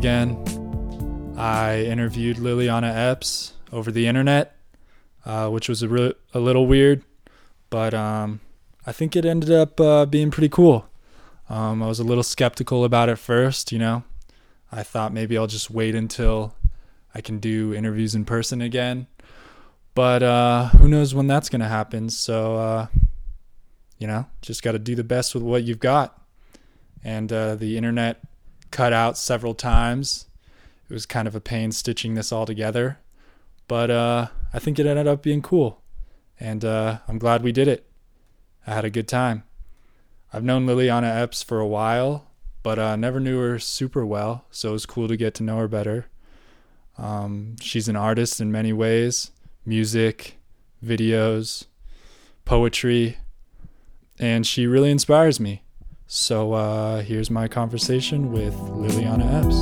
again. I interviewed Liliana Epps over the internet, uh, which was a, re- a little weird, but um, I think it ended up uh, being pretty cool. Um, I was a little skeptical about it first, you know. I thought maybe I'll just wait until I can do interviews in person again. But uh, who knows when that's going to happen. So, uh, you know, just got to do the best with what you've got. And uh, the internet cut out several times. It was kind of a pain stitching this all together. But uh, I think it ended up being cool. And uh, I'm glad we did it. I had a good time. I've known Liliana Epps for a while, but uh, never knew her super well. So it was cool to get to know her better. Um, she's an artist in many ways music, videos, poetry, and she really inspires me. So uh, here's my conversation with Liliana Epps.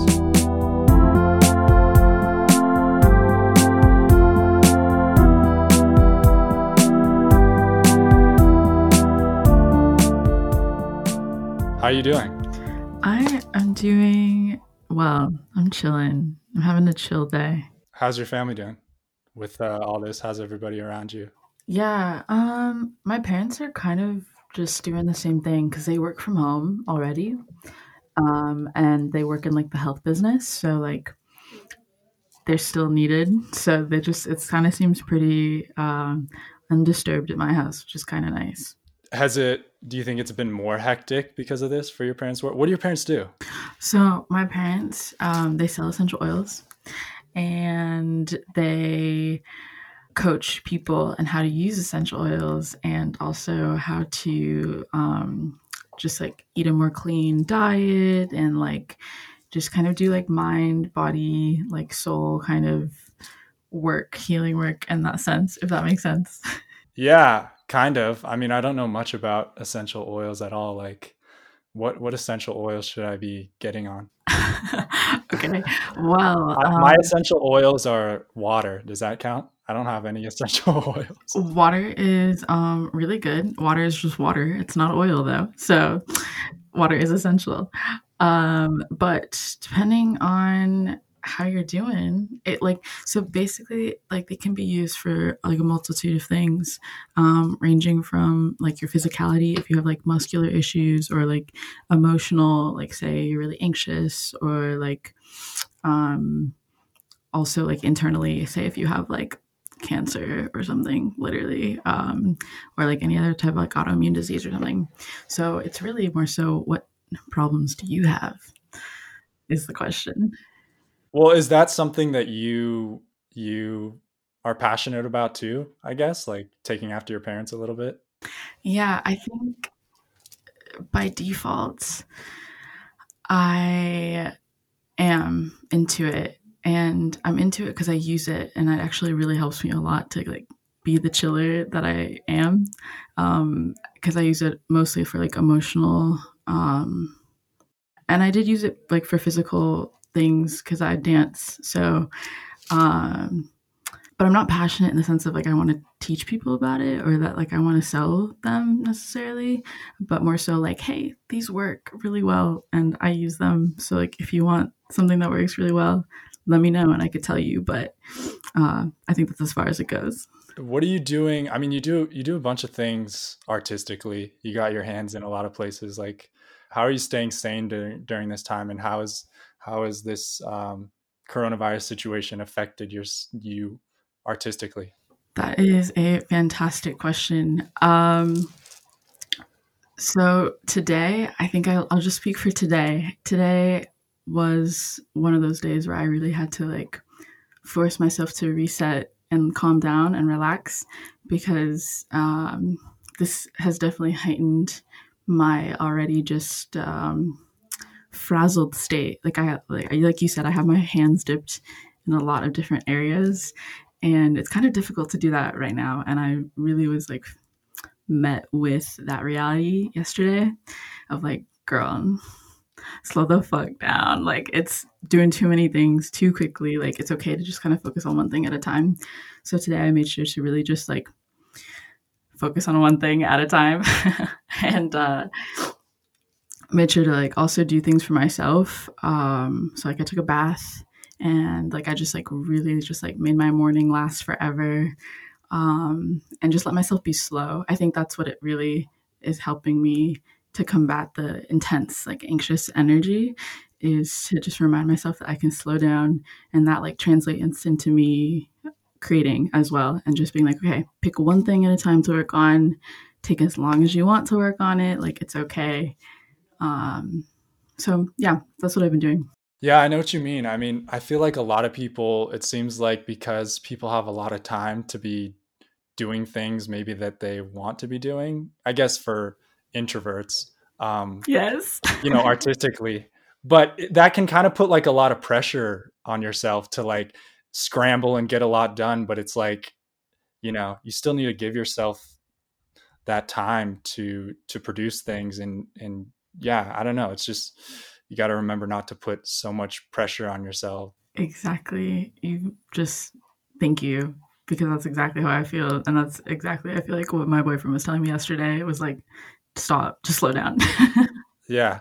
How are you doing? I am doing well. I'm chilling. I'm having a chill day. How's your family doing with uh, all this? How's everybody around you? Yeah, um my parents are kind of just doing the same thing cuz they work from home already. Um and they work in like the health business, so like they're still needed. So they just, it kind of seems pretty um undisturbed at my house, which is kind of nice. Has it do you think it's been more hectic because of this for your parents? What, what do your parents do? So my parents, um, they sell essential oils, and they coach people and how to use essential oils and also how to um, just like eat a more clean diet and like just kind of do like mind, body, like soul kind of work, healing work in that sense, if that makes sense. Yeah, kind of. I mean, I don't know much about essential oils at all. Like, what what essential oils should I be getting on? okay. Well, um, my essential oils are water. Does that count? I don't have any essential oils. Water is um, really good. Water is just water. It's not oil though. So, water is essential. Um, but depending on how you're doing it like so basically like they can be used for like a multitude of things um ranging from like your physicality if you have like muscular issues or like emotional like say you're really anxious or like um also like internally say if you have like cancer or something literally um or like any other type of like autoimmune disease or something so it's really more so what problems do you have is the question well, is that something that you you are passionate about too? I guess like taking after your parents a little bit. Yeah, I think by default, I am into it, and I'm into it because I use it, and it actually really helps me a lot to like be the chiller that I am, because um, I use it mostly for like emotional, um, and I did use it like for physical things because I dance. So, um, but I'm not passionate in the sense of like I want to teach people about it or that like I want to sell them necessarily, but more so like, hey, these work really well and I use them. So like if you want something that works really well, let me know and I could tell you. But uh, I think that's as far as it goes. What are you doing? I mean, you do you do a bunch of things artistically. You got your hands in a lot of places. Like, how are you staying sane during during this time, and how is how is this um, coronavirus situation affected your you artistically? That is a fantastic question. Um, so today, I think I'll, I'll just speak for today. Today was one of those days where I really had to like force myself to reset and calm down and relax because um, this has definitely heightened my already just um, frazzled state. Like I like like you said, I have my hands dipped in a lot of different areas, and it's kind of difficult to do that right now. And I really was like met with that reality yesterday of like, girl, slow the fuck down. Like it's doing too many things too quickly. Like it's okay to just kind of focus on one thing at a time. So today I made sure to really just like focus on one thing at a time and uh made sure to like also do things for myself. Um, so like I took a bath and like I just like really just like made my morning last forever. Um, and just let myself be slow. I think that's what it really is helping me to combat the intense like anxious energy is to just remind myself that I can slow down and that like translates into me creating as well and just being like okay pick one thing at a time to work on. Take as long as you want to work on it. Like it's okay. Um so yeah that's what i've been doing. Yeah i know what you mean. I mean i feel like a lot of people it seems like because people have a lot of time to be doing things maybe that they want to be doing i guess for introverts um yes. you know artistically. But that can kind of put like a lot of pressure on yourself to like scramble and get a lot done but it's like you know you still need to give yourself that time to to produce things and and yeah i don't know it's just you got to remember not to put so much pressure on yourself. Exactly. You just thank you because that's exactly how i feel and that's exactly i feel like what my boyfriend was telling me yesterday it was like stop just slow down. Yeah.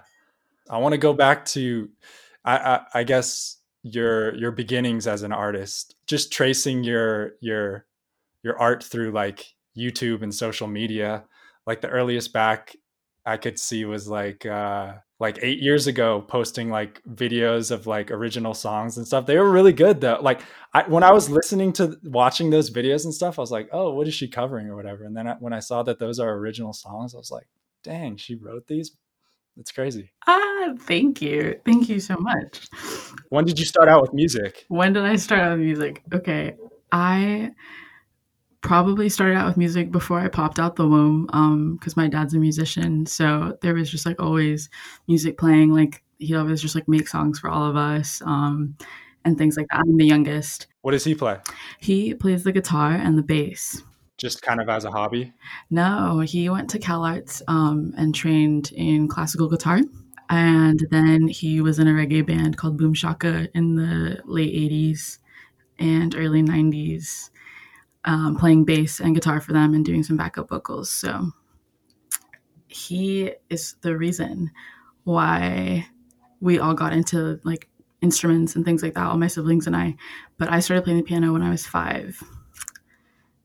I want to go back to I, I i guess your your beginnings as an artist just tracing your your your art through like youtube and social media. Like the earliest back i could see was like uh like eight years ago posting like videos of like original songs and stuff. They were really good though. Like I, when i was listening to watching those videos and stuff i was like oh what is she covering or whatever? And then I, when i saw that those are original songs i was like dang she wrote these it's crazy. Ah, thank you. Thank you so much. When did you start out with music? When did I start out with music? Okay. I probably started out with music before I popped out the womb um because my dad's a musician so there was just like always music playing like he always just like make songs for all of us um and things like that I'm the youngest What does he play? he plays the guitar and the bass Just kind of as a hobby? no he went to Cal Arts um and trained in classical guitar and then he was in a reggae band called Boom Shaka in the late 80s and early 90s um, playing bass and guitar for them and doing some backup vocals. So he is the reason why we all got into like instruments and things like that, all my siblings and I. But I started playing the piano when I was five.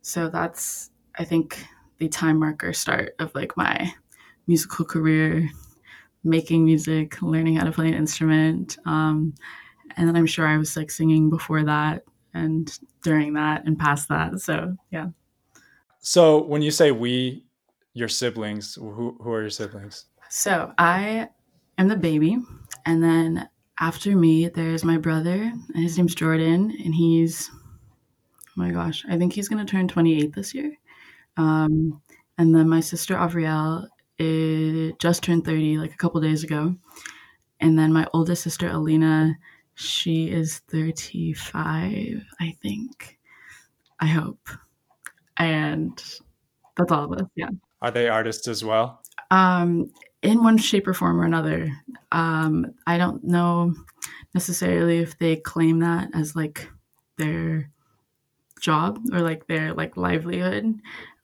So that's, I think, the time marker start of like my musical career, making music, learning how to play an instrument. Um, and then I'm sure I was like singing before that and during that and past that. So yeah. So when you say we, your siblings, who who are your siblings? So I am the baby, and then after me, there's my brother, and his name's Jordan, and he's my gosh, I think he's gonna turn 28 this year. Um, and then my sister Avriel it just turned 30 like a couple days ago. And then my oldest sister Alina she is 35, I think. I hope. And that's all of us. Yeah. Are they artists as well? Um, in one shape or form or another. Um, I don't know necessarily if they claim that as like their job or like their like livelihood.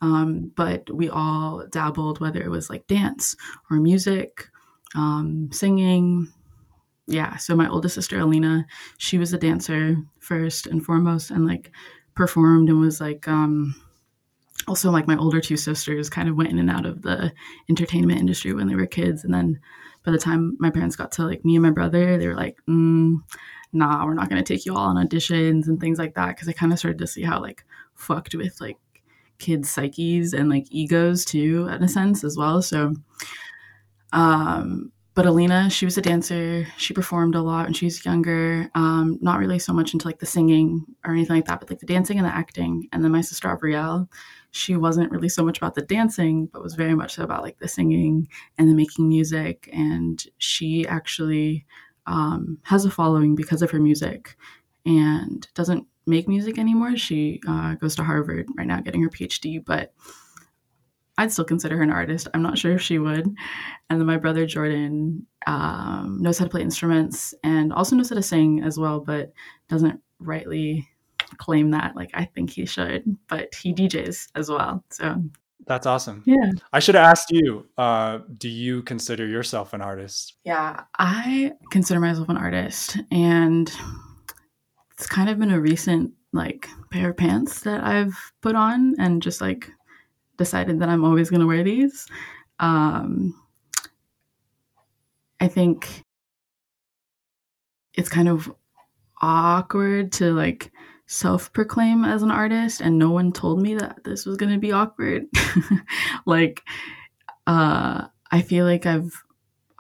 Um, but we all dabbled, whether it was like dance or music, um, singing, yeah, so my oldest sister Alina, she was a dancer first and foremost and like performed and was like um also like my older two sisters kind of went in and out of the entertainment industry when they were kids and then by the time my parents got to like me and my brother they were like mm, nah we're not going to take you all on auditions and things like that because i kind of started to see how like fucked with like kids psyches and like egos too in a sense as well so um but Alina, she was a dancer. She performed a lot when she was younger. Um, not really so much into like the singing or anything like that, but like the dancing and the acting. And then my sister Avriel, she wasn't really so much about the dancing, but was very much about like the singing and the making music. And she actually um, has a following because of her music and doesn't make music anymore. She uh, goes to Harvard right now getting her PhD, but I'd still consider her an artist. I'm not sure if she would. And then my brother Jordan um, knows how to play instruments and also knows how to sing as well, but doesn't rightly claim that. Like I think he should, but he DJs as well. So That's awesome. Yeah. I should have asked you, uh, do you consider yourself an artist? Yeah, I consider myself an artist and it's kind of been a recent like pair of pants that I've put on and just like decided that I'm always going to wear these. Um I think it's kind of awkward to like self proclaim as an artist and no one told me that this was going to be awkward. like uh I feel like I've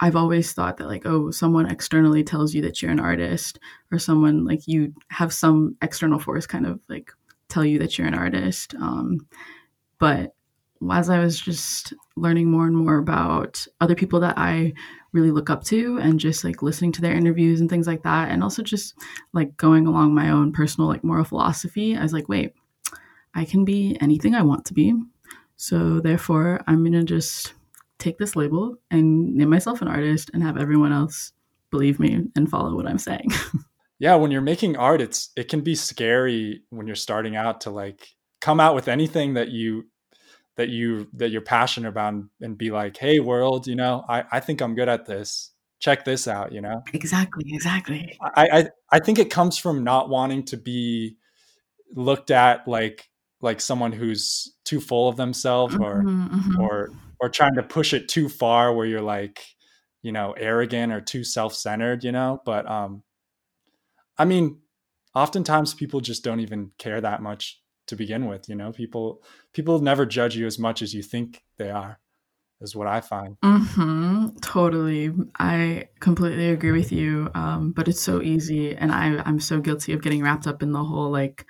I've always thought that like oh someone externally tells you that you're an artist or someone like you have some external force kind of like tell you that you're an artist um but as I was just learning more and more about other people that I really look up to and just like listening to their interviews and things like that. And also just like going along my own personal like moral philosophy. I was like wait i can be anything i want to be. So therefore i'm gonna just take this label and name myself an artist and have everyone else believe me and follow what i'm saying. Yeah when you're making art it's it can be scary when you're starting out to like come out with anything that you that you that you're passionate about and, and be like hey world you know I, I think i'm good at this. Check this out you know? Exactly exactly. I, I i think it comes from not wanting to be looked at like like someone who's too full of themselves or mm-hmm, mm-hmm. or or trying to push it too far where you're like you know arrogant or too self-centered you know? But um i mean oftentimes people just don't even care that much to begin with you know? People people never judge you as much as you think they are is what i find. Mm-hmm, totally. I completely agree with you um, but it's so easy and I, i'm so guilty of getting wrapped up in the whole like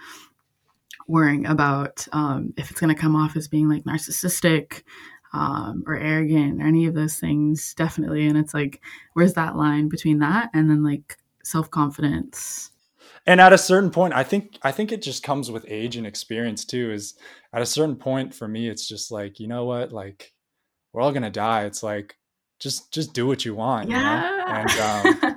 worrying about um, if it's going to come off as being like narcissistic um, or arrogant or any of those things definitely. And it's like where's that line between that and then like self-confidence and at a certain point i think i think it just comes with age and experience too is at a certain point for me it's just like you know what like we're all gonna die it's like just just do what you want yeah. you know and um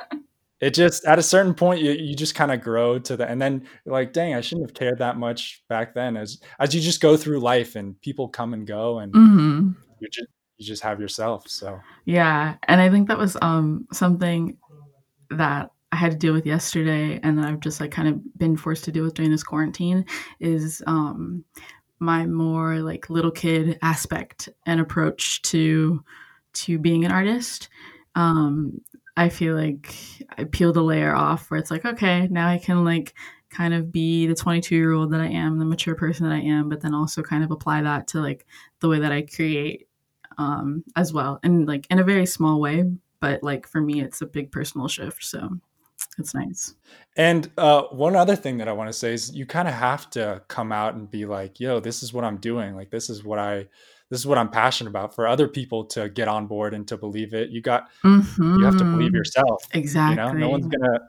it just at a certain point you, you just kind of grow to the and then like dang i shouldn't have cared that much back then as as you just go through life and people come and go and mm-hmm. you just you just have yourself so yeah and i think that was um something that I had to deal with yesterday and that I've just like kind of been forced to deal with during this quarantine is um my more like little kid aspect and approach to to being an artist. Um I feel like I peel the layer off where it's like, okay, now I can like kind of be the 22 year old that I am, the mature person that I am, but then also kind of apply that to like the way that I create um, as well. And like in a very small way, but like for me, it's a big personal shift. So it's nice. And uh, one other thing that I want to say is you kind of have to come out and be like, yo, this is what I'm doing. Like, this is what I, this is what I'm passionate about for other people to get on board and to believe it. You got, mm-hmm. you have to believe mm-hmm. yourself. Exactly. You know, no one's going to,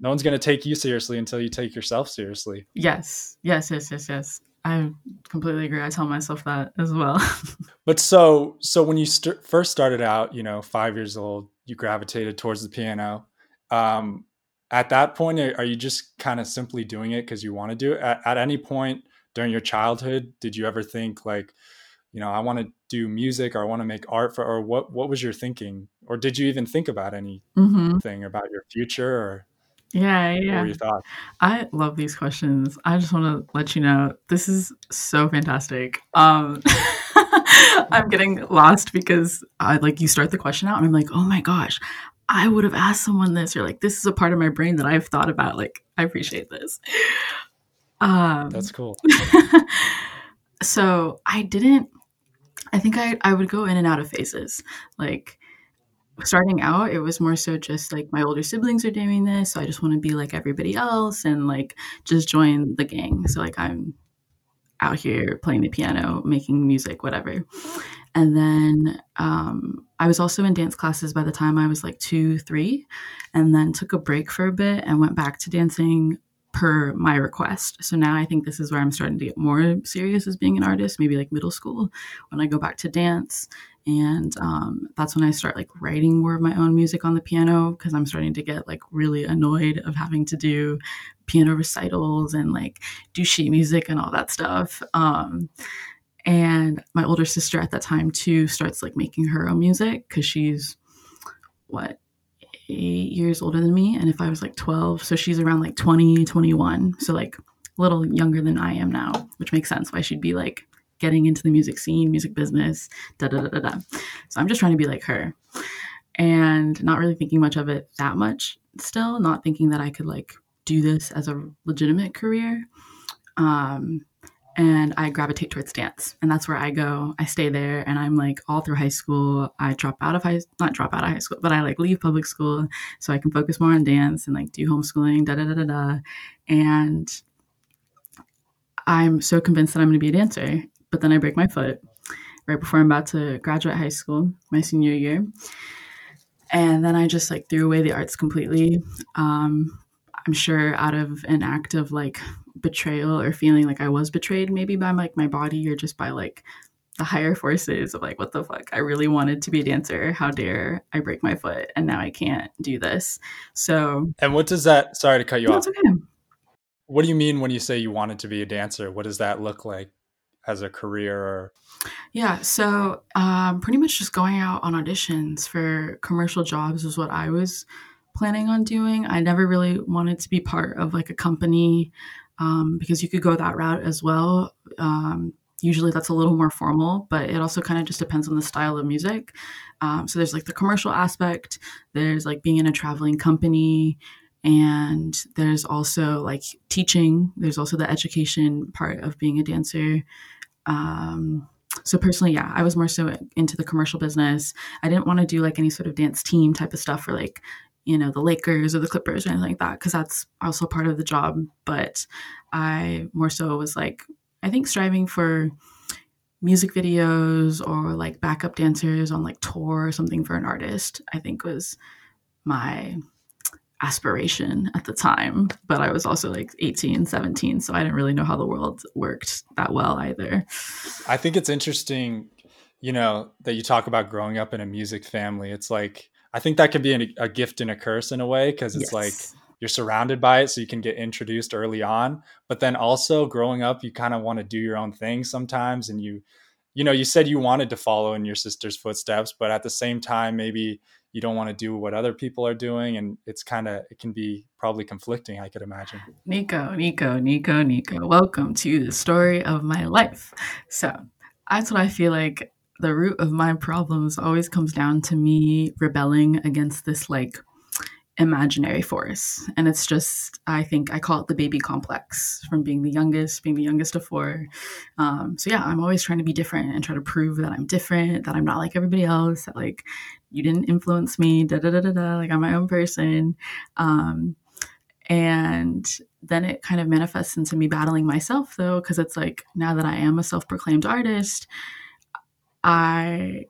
no one's going to take you seriously until you take yourself seriously. Yes. Yes. Yes. Yes. Yes. I completely agree. I tell myself that as well. but so, so when you st- first started out, you know, five years old, you gravitated towards the piano um, at that point, are you just kind of simply doing it because you want to do it? At, at, any point during your childhood, did you ever think like, you know, I want to do music or I want to make art for, or what? What was your thinking, or did you even think about anything mm-hmm. about your future or? Yeah, yeah. What were your thoughts? I love these questions. I just want to let you know this is so fantastic. Um, I'm getting lost because I like you start the question out and I'm like, oh my gosh, I would have asked someone this, or like, this is a part of my brain that I've thought about. Like, I appreciate this. Um, That's cool. so I didn't, I think I, I would go in and out of phases. Like, starting out, it was more so just like my older siblings are doing this. So I just want to be like everybody else and like just join the gang. So, like, I'm out here playing the piano, making music, whatever. And then um, I was also in dance classes by the time I was like two, three, and then took a break for a bit and went back to dancing per my request. So now I think this is where I'm starting to get more serious as being an artist, maybe like middle school when I go back to dance. And um, that's when I start like writing more of my own music on the piano because I'm starting to get like really annoyed of having to do piano recitals and like do sheet music and all that stuff. Um, And my older sister at that time too starts like making her own music because she's what eight years older than me. And if I was like 12, so she's around like 20, 21. So like a little younger than I am now, which makes sense why she'd be like getting into the music scene, music business, da da da da da. So I'm just trying to be like her and not really thinking much of it that much still, not thinking that I could like do this as a legitimate career. Um, and I gravitate towards dance, and that's where I go. I stay there, and I'm like all through high school. I drop out of high, not drop out of high school, but I like leave public school so I can focus more on dance and like do homeschooling, da da da da da. And I'm so convinced that I'm going to be a dancer, but then I break my foot right before I'm about to graduate high school, my senior year. And then I just like threw away the arts completely. Um, I'm sure out of an act of like betrayal or feeling like I was betrayed, maybe by like my body or just by like the higher forces of like, what the fuck? I really wanted to be a dancer. How dare I break my foot and now I can't do this? So, and what does that? Sorry to cut you no, off. Okay. What do you mean when you say you wanted to be a dancer? What does that look like as a career? Yeah, so um, pretty much just going out on auditions for commercial jobs was what I was planning on doing. I never really wanted to be part of like a company um, because you could go that route as well. Um, usually that's a little more formal, but it also kind of just depends on the style of music. Um, so there's like the commercial aspect, there's like being in a traveling company, and there's also like teaching there's also the education part of being a dancer um, so personally yeah i was more so into the commercial business. I didn't want to do like any sort of dance team type of stuff for like you know the lakers or the clippers or anything like that because that's also part of the job. But i more so was like i think striving for music videos or like backup dancers on like tour or something for an artist i think was my aspiration at the time but i was also like 18 17 so i didn't really know how the world worked that well either i think it's interesting you know that you talk about growing up in a music family it's like i think that can be a, a gift and a curse in a way because it's yes. like you're surrounded by it so you can get introduced early on but then also growing up you kind of want to do your own thing sometimes and you you know you said you wanted to follow in your sister's footsteps but at the same time maybe you don't want to do what other people are doing and it's kind of it can be probably conflicting i could imagine nico nico nico nico welcome to the story of my life so that's what i feel like the root of my problems always comes down to me rebelling against this like imaginary force. And it's just, I think I call it the baby complex from being the youngest, being the youngest of four. Um, so yeah, I'm always trying to be different and try to prove that I'm different, that I'm not like everybody else, that like you didn't influence me, da da da da da, like I'm my own person. Um, and then it kind of manifests into me battling myself though, because it's like now that I am a self proclaimed artist, I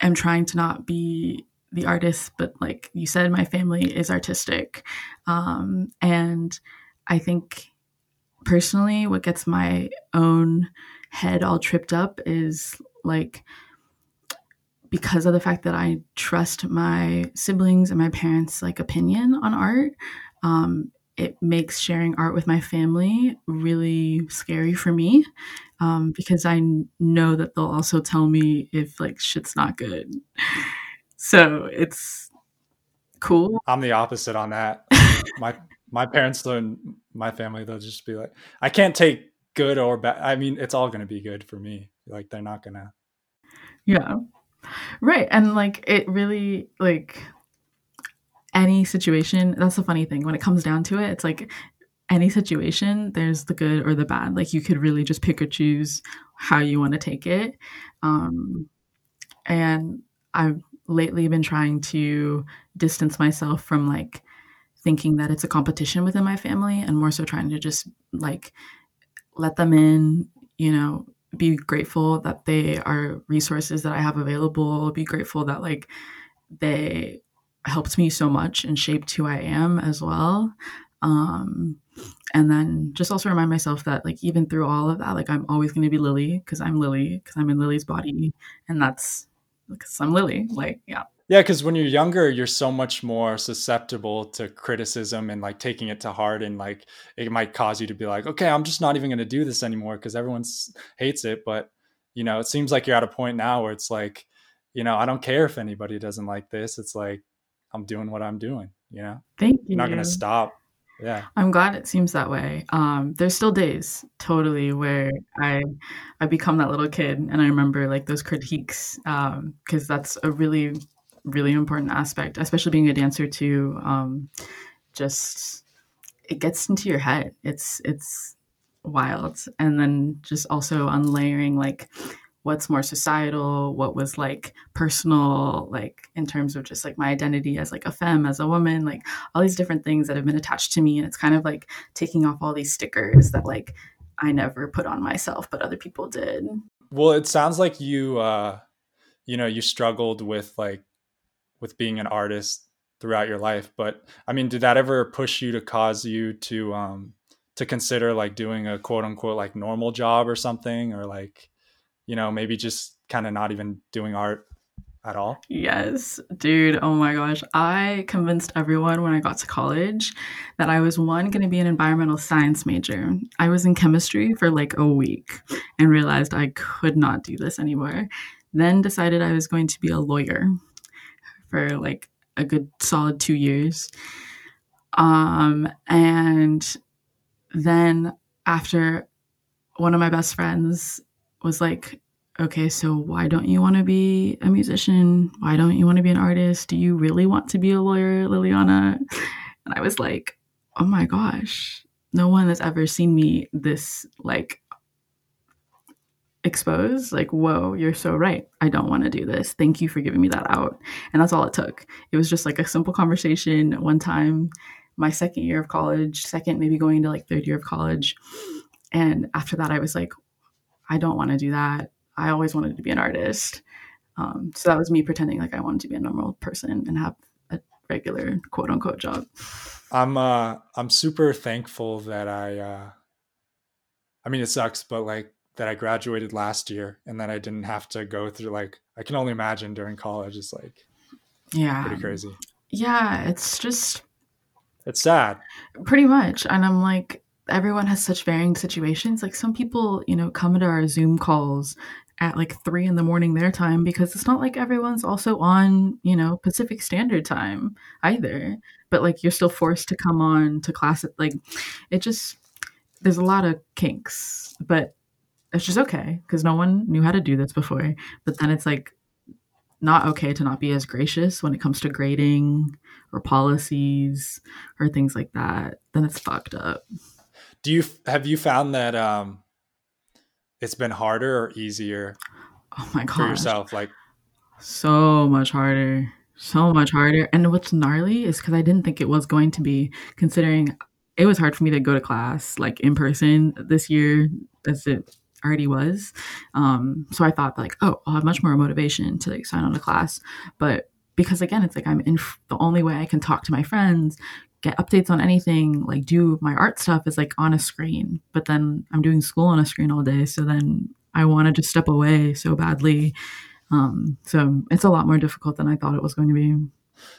am trying to not be the artist, but like you said, my family is artistic. Um, and I think personally, what gets my own head all tripped up is like because of the fact that I trust my siblings and my parents' like opinion on art. Um, it makes sharing art with my family really scary for me um, because I know that they'll also tell me if like shit's not good. So it's cool. I'm the opposite on that. my my parents and my family they'll just be like, I can't take good or bad. I mean, it's all going to be good for me. Like they're not going to. Yeah. Right. And like it really like any situation, that's the funny thing when it comes down to it, it's like any situation, there's the good or the bad. Like you could really just pick or choose how you want to take it. Um and I've lately been trying to distance myself from like thinking that it's a competition within my family and more so trying to just like let them in, you know, be grateful that they are resources that I have available, be grateful that like they helped me so much and shaped who I am as well. Um, and then just also remind myself that like even through all of that, like I'm always going to be Lily because I'm Lily because I'm in Lily's body, and that's because I'm Lily. Like, yeah. Yeah, because when you're younger, you're so much more susceptible to criticism and like taking it to heart, and like it might cause you to be like, okay, I'm just not even going to do this anymore because everyone hates it. But you know, it seems like you're at a point now where it's like, you know, I don't care if anybody doesn't like this. It's like I'm doing what I'm doing, you know? Thank you. I'm not gonna stop. Yeah. I'm glad it seems that way. Um, there's still days totally where I I become that little kid and I remember like those critiques because um, that's a really really important aspect, especially being a dancer too. Um, just it gets into your head. It's it's wild, and then just also unlayering like what's more societal, what was like personal, like in terms of just like my identity as like a femme, as a woman, like all these different things that have been attached to me. And it's kind of like taking off all these stickers that like I never put on myself, but other people did. Well, it sounds like you, uh, you know, you struggled with like, with being an artist throughout your life. But I mean, did that ever push you to cause you to, um, to consider like doing a quote unquote like normal job or something or like you know, maybe just kind of not even doing art at all? Yes, dude. Oh my gosh. I convinced everyone when I got to college that I was one going to be an environmental science major. I was in chemistry for like a week and realized I could not do this anymore. Then decided I was going to be a lawyer for like a good solid 2 years. Um and then after one of my best friends was like, okay, so why don't you want to be a musician? Why don't you want to be an artist? Do you really want to be a lawyer, Liliana? And I was like, oh my gosh, no one has ever seen me this like exposed. Like, whoa, you're so right. I don't want to do this. Thank you for giving me that out. And that's all it took. It was just like a simple conversation one time, my second year of college, second, maybe going into like third year of college. And after that, I was like, I don't want to do that. I always wanted to be an artist. Um, so that was me pretending like I wanted to be a normal person and have a regular quote unquote job. I'm uh I'm super thankful that I uh I mean it sucks, but like that I graduated last year and that I didn't have to go through like I can only imagine during college is like yeah pretty crazy. Yeah, it's just it's sad. Pretty much. And I'm like everyone has such varying situations. Like some people, you know, come into our Zoom calls at like three in the morning their time because it's not like everyone's also on, you know, Pacific Standard Time either. But like you're still forced to come on to class. At, like it just there's a lot of kinks, but it's just okay because no one knew how to do this before. But then it's like not okay to not be as gracious when it comes to grading or policies or things like that. Then it's fucked up. Do you have you found that um it's been harder or easier oh my god for yourself? Like so much harder. So much harder. And what's gnarly is because i didn't think it was going to be considering it was hard for me to go to class like in person this year. As it already was um so i thought like oh i'll have much more motivation to like sign on to class but because again it's like i'm in the only way i can talk to my friends get updates on anything, like do my art stuff is like on a screen. But then I'm doing school on a screen all day. So then I want to just step away so badly. Um, so it's a lot more difficult than I thought it was going to be.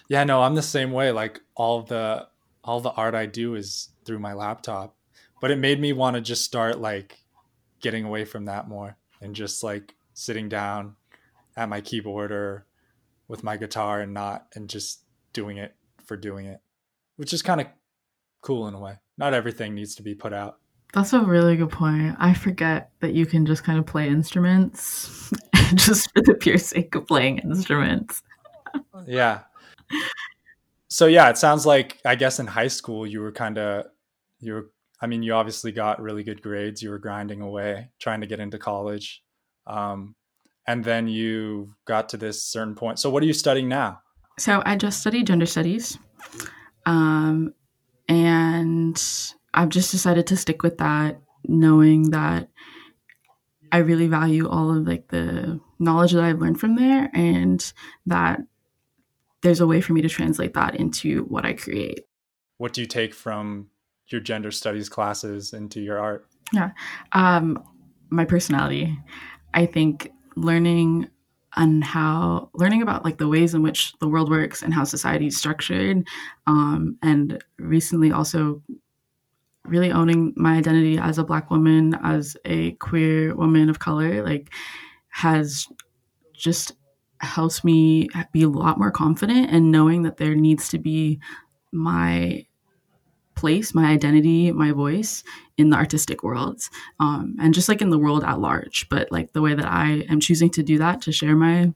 Yeah, no, I'm the same way. Like all the all the art I do is through my laptop. But it made me want to just start like getting away from that more and just like sitting down at my keyboard or with my guitar and not and just doing it for doing it which is kind of cool in a way. Not everything needs to be put out. That's a really good point. I forget that you can just kind of play instruments just for the pure sake of playing instruments. yeah. So yeah, it sounds like I guess in high school you were kind of you were I mean you obviously got really good grades, you were grinding away trying to get into college. Um, and then you got to this certain point. So what are you studying now? So I just studied gender studies. Um, and I've just decided to stick with that, knowing that I really value all of like the knowledge that I've learned from there and that there's a way for me to translate that into what I create. What do you take from your gender studies classes into your art? Yeah. Um, my personality. I think learning and how learning about like the ways in which the world works and how society is structured um, and recently also really owning my identity as a black woman, as a queer woman of color, like has just helps me be a lot more confident and knowing that there needs to be my place, my identity, my voice in the artistic worlds, um, and just like in the world at large. But like the way that I am choosing to do that to share my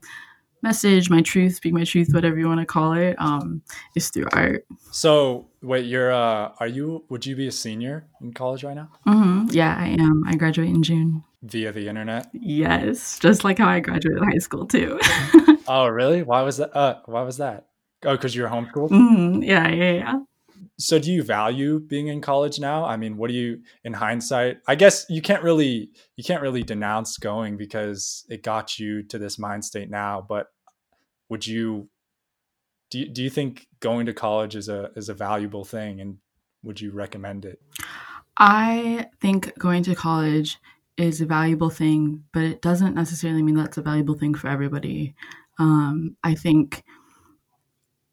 message, my truth, speak my truth, whatever you want to call it, um, is through art. So wait, you're uh, are you? Would you be a senior in college right now? Mm-hmm. Yeah, I am. I graduate in June via the internet. Yes, just like how I graduated high school too. oh, really? Why was that? Uh, why was that? Oh, because you're homeschooled. Mm, yeah, yeah, yeah. So, do you value being in college now? I mean, what do you, in hindsight? I guess you can't really you can't really denounce going because it got you to this mind state now. But would you do you, do you think going to college is a is a valuable thing, and would you recommend it? I think going to college is a valuable thing, but it doesn't necessarily mean that's a valuable thing for everybody. Um, I think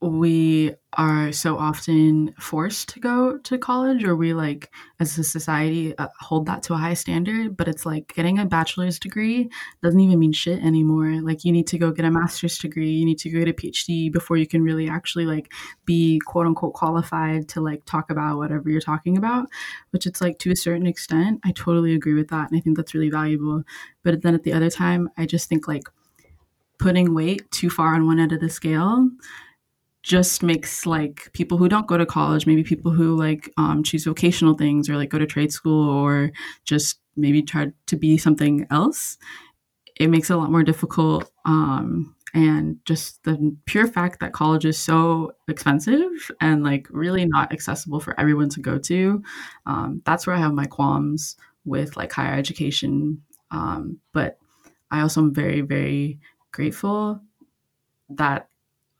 we are so often forced to go to college or we like as a society uh, hold that to a high standard but it's like getting a bachelor's degree doesn't even mean shit anymore. Like you need to go get a master's degree you need to go get a phd before you can really actually like be quote unquote qualified to like talk about whatever you're talking about which it's like to a certain extent i totally agree with that and i think that's really valuable. But then at the other time i just think like putting weight too far on one end of the scale just makes like people who don't go to college, maybe people who like um, choose vocational things or like go to trade school or just maybe try to be something else, it makes it a lot more difficult. Um, and just the pure fact that college is so expensive and like really not accessible for everyone to go to, um, that's where I have my qualms with like higher education. Um, but I also am very, very grateful that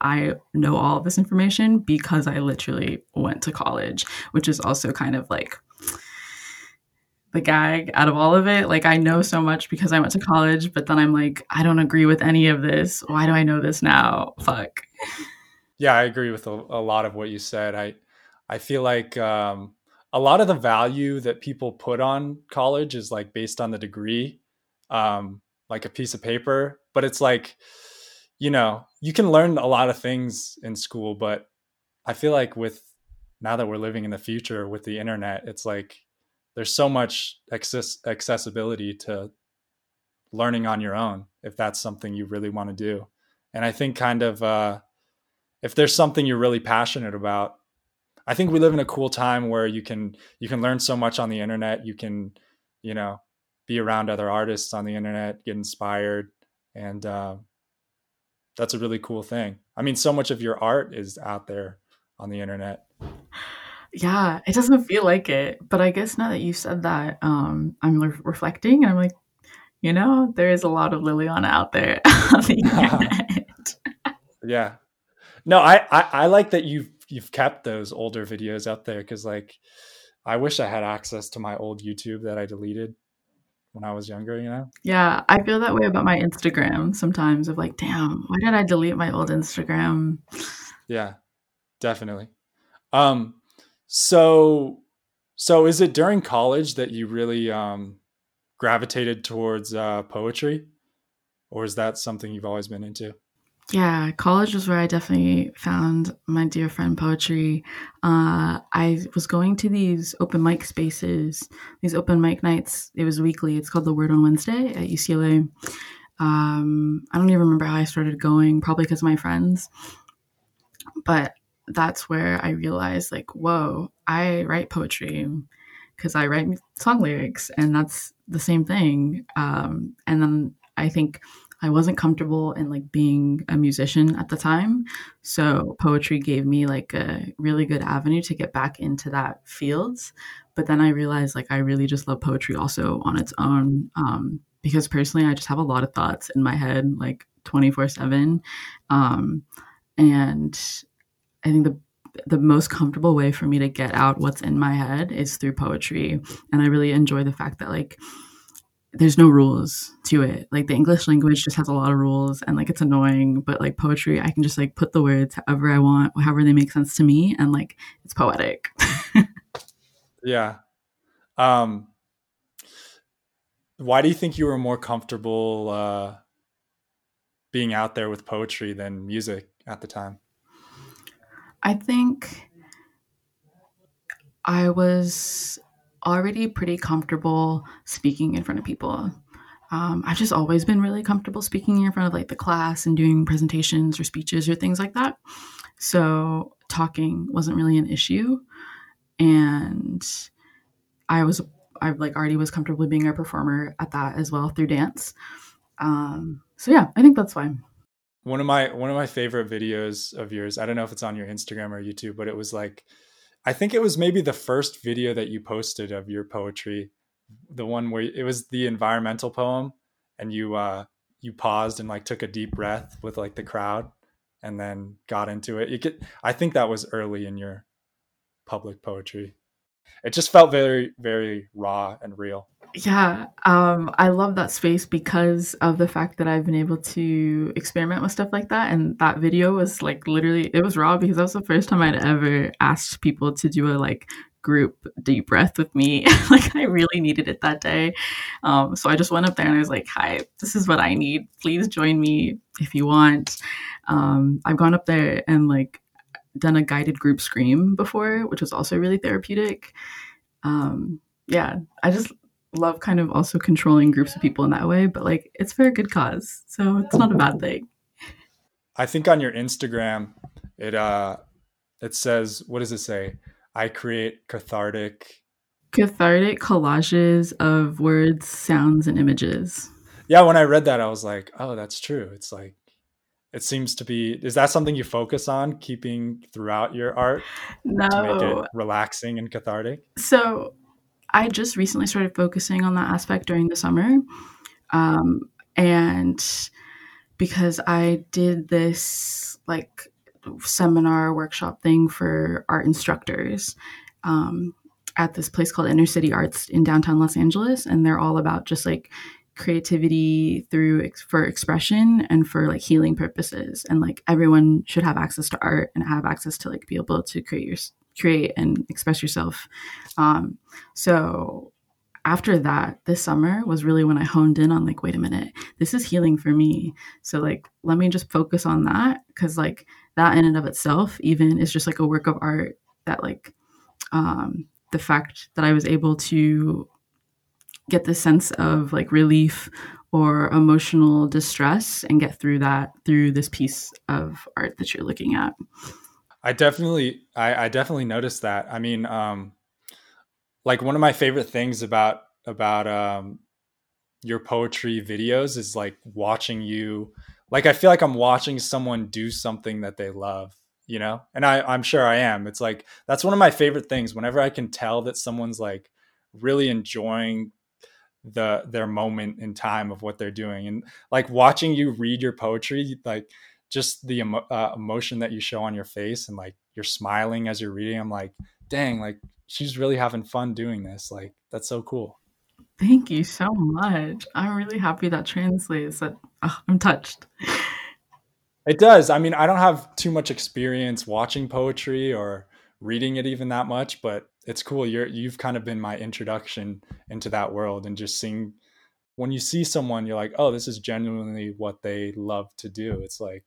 I know all this information because I literally went to college, which is also kind of like the gag out of all of it. Like, I know so much because I went to college, but then I'm like, I don't agree with any of this. Why do I know this now? Fuck. Yeah, I agree with a, a lot of what you said. I, I feel like um, a lot of the value that people put on college is like based on the degree, um, like a piece of paper, but it's like, you know, you can learn a lot of things in school, but I feel like with now that we're living in the future with the internet, it's like there's so much access accessibility to learning on your own if that's something you really want to do. And I think kind of uh, if there's something you're really passionate about, I think we live in a cool time where you can you can learn so much on the internet. You can, you know, be around other artists on the internet, get inspired, and uh, that's a really cool thing. I mean, so much of your art is out there on the internet. Yeah, it doesn't feel like it, but I guess now that you said that, um, I'm re- reflecting and I'm like, you know, there is a lot of Liliana out there on the internet. yeah, no, I, I I like that you've you've kept those older videos out there because like, I wish I had access to my old YouTube that I deleted when I was younger, you know? Yeah, I feel that way about my Instagram sometimes of like, damn, why did I delete my old Instagram? Yeah, definitely. Um so so is it during college that you really um gravitated towards uh poetry or is that something you've always been into? Yeah, college was where I definitely found my dear friend poetry. Uh, I was going to these open mic spaces, these open mic nights. It was weekly. It's called the Word on Wednesday at UCLA. Um, I don't even remember how I started going, probably because of my friends. But that's where I realized, like, whoa, I write poetry because I write song lyrics, and that's the same thing. Um, and then I think I wasn't comfortable in like being a musician at the time. So poetry gave me like a really good avenue to get back into that fields. But then I realized like I really just love poetry also on its own. Um, because personally I just have a lot of thoughts in my head like 24 7. Um, and I think the the most comfortable way for me to get out what's in my head is through poetry. And I really enjoy the fact that like there's no rules to it. Like the English language just has a lot of rules and like it's annoying, but like poetry, I can just like put the words however I want, however they make sense to me, and like it's poetic. yeah. Um, why do you think you were more comfortable uh, being out there with poetry than music at the time? I think I was already pretty comfortable speaking in front of people. Um, I've just always been really comfortable speaking in front of like the class and doing presentations or speeches or things like that. So talking wasn't really an issue, and I was I like already was comfortable being a performer at that as well through dance. Um, so yeah, I think that's why. One of my one of my favorite videos of yours. I don't know if it's on your Instagram or YouTube, but it was like, I think it was maybe the first video that you posted of your poetry, the one where it was the environmental poem, and you uh, you paused and like took a deep breath with like the crowd, and then got into it. You could, I think that was early in your public poetry it just felt very very raw and real. Yeah um, i love that space because of the fact that i've been able to experiment with stuff like that and that video was like literally it was raw because that was the first time i'd ever asked people to do a like group deep breath with me. Like i really needed it that day. Um, so i just went up there and i was like hi this is what i need. Please join me if you want. Um, i've gone up there and like done a guided group scream before, which was also really therapeutic. Um, yeah, I just love kind of also controlling groups of people in that way, but like it's for a good cause, so it's not a bad thing. I think on your Instagram, it uh, it says, what does it say? I create cathartic cathartic collages of words, sounds, and images. Yeah, when I read that, I was like, oh, that's true. It's like it seems to be is that something you focus on keeping throughout your art no to make it relaxing and cathartic? So i just recently started focusing on that aspect during the summer um, and because i did this like seminar workshop thing for art instructors um, at this place called inner city arts in downtown los angeles and they're all about just like creativity through for expression and for like healing purposes. And like everyone should have access to art and have access to like be able to create your create and express yourself. Um so after that this summer was really when i honed in on like wait a minute this is healing for me. So like let me just focus on that because like that in and of itself even is just like a work of art that like um the fact that i was able to get the sense of like relief or emotional distress and get through that through this piece of art that you're looking at? I definitely i, I definitely noticed that. I mean um like one of my favorite things about about um your poetry videos is like watching you like i feel like i'm watching someone do something that they love you know? And i i'm sure i am. It's like that's one of my favorite things. Whenever i can tell that someone's like really enjoying the their moment in time of what they're doing. And like watching you read your poetry like just the emo- uh, emotion that you show on your face and like you're smiling as you're reading i'm like dang like she's really having fun doing this. Like that's so cool. Thank you so much. I'm really happy that translates that oh, i'm touched. It does. I mean i don't have too much experience watching poetry or reading it even that much but it's cool. You're you've kind of been my introduction into that world and just seeing when you see someone, you're like, oh, this is genuinely what they love to do. It's like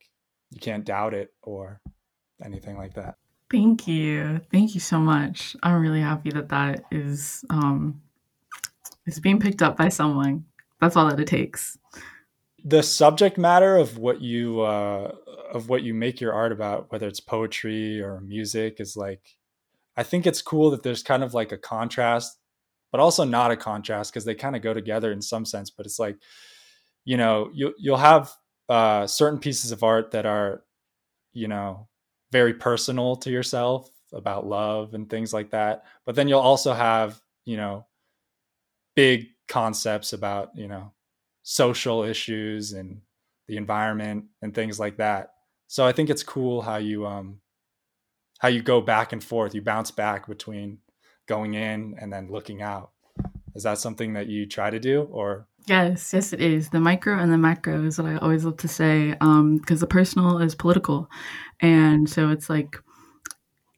you can't doubt it or anything like that. Thank you. Thank you so much. I'm really happy that that is um is being picked up by someone. That's all that it takes. The subject matter of what you uh of what you make your art about, whether it's poetry or music, is like I think it's cool that there's kind of like a contrast, but also not a contrast because they kind of go together in some sense. But it's like, you know, you you'll have uh, certain pieces of art that are, you know, very personal to yourself about love and things like that. But then you'll also have, you know, big concepts about, you know, social issues and the environment and things like that. So I think it's cool how you um how you go back and forth you bounce back between going in and then looking out. Is that something that you try to do or? Yes yes it is. The micro and the macro is what i always love to say because um, the personal is political. And so it's like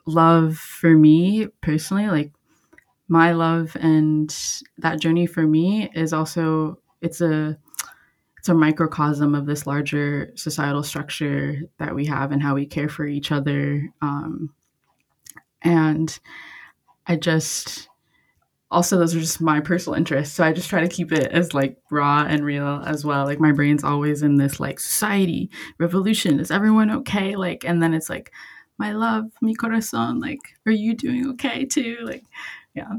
love for me personally like my love and that journey for me is also it's a it's a microcosm of this larger societal structure that we have and how we care for each other um, and i just also those are just my personal interests so i just try to keep it as like raw and real as well. Like my brain's always in this like society revolution is everyone okay? Like and then it's like my love mi corazon like are you doing okay too? Like yeah.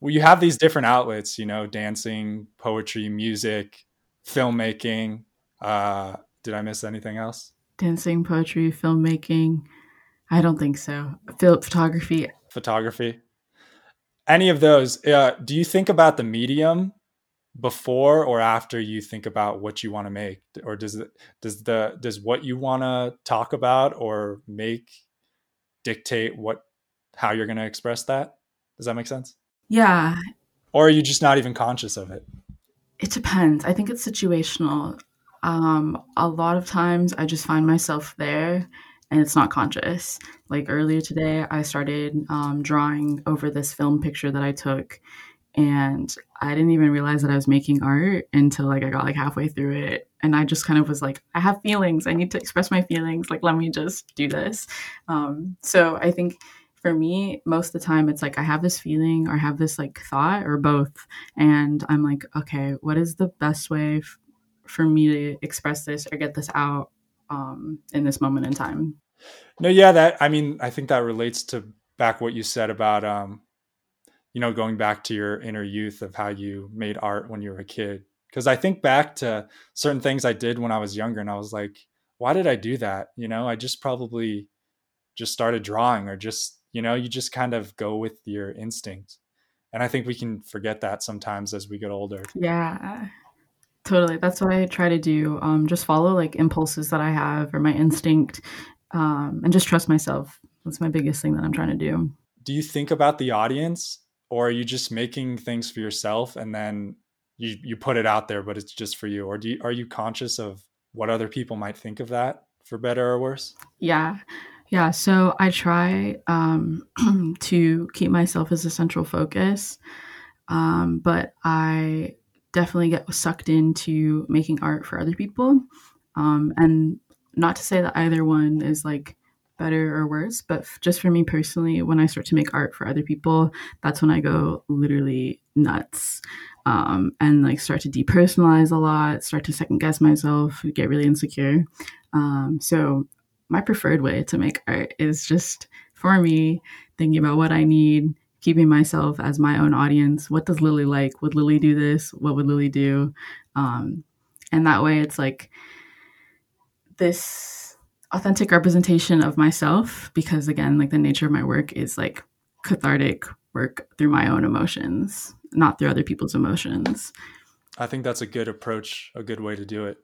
Well you have these different outlets you know dancing poetry music filmmaking uh did i miss anything else? Dancing poetry filmmaking. I don't think so. Photography. Photography. Any of those uh, do you think about the medium before or after you think about what you want to make? Or does it does the does what you want to talk about or make dictate what how you're going to express that? Does that make sense? Yeah. Or are you just not even conscious of it it depends i think it's situational um, a lot of times i just find myself there and it's not conscious. Like earlier today, I started um, drawing over this film picture that I took, and I didn't even realize that I was making art until like I got like halfway through it, and I just kind of was like, I have feelings. I need to express my feelings. Like, let me just do this. Um, so I think for me, most of the time, it's like I have this feeling or I have this like thought or both, and I'm like, okay, what is the best way f- for me to express this or get this out um, in this moment in time. No, yeah, that I mean, I think that relates to back what you said about um, you know, going back to your inner youth of how you made art when you were a kid. Because I think back to certain things I did when I was younger, and I was like, why did I do that? You know, I just probably just started drawing, or just you know, you just kind of go with your instinct. And I think we can forget that sometimes as we get older. Yeah. Totally. That's what I try to do. Um, just follow like impulses that I have or my instinct um, and just trust myself. That's my biggest thing that I'm trying to do. Do you think about the audience or are you just making things for yourself and then you, you put it out there, but it's just for you? Or do you, are you conscious of what other people might think of that for better or worse? Yeah. Yeah. So I try um, to keep myself as a central focus. Um, but I definitely get sucked into making art for other people. Um, and not to say that either one is like better or worse, but just for me personally, when I start to make art for other people, that's when I go literally nuts. Um, and like start to depersonalize a lot, start to second guess myself, get really insecure. Um, so my preferred way to make art is just for me thinking about what I need, keeping myself as my own audience. What does Lily like? Would Lily do this? What would Lily do? Um, and that way, it's like this authentic representation of myself because, again, like the nature of my work is like cathartic work through my own emotions, not through other people's emotions. I think that's a good approach, a good way to do it.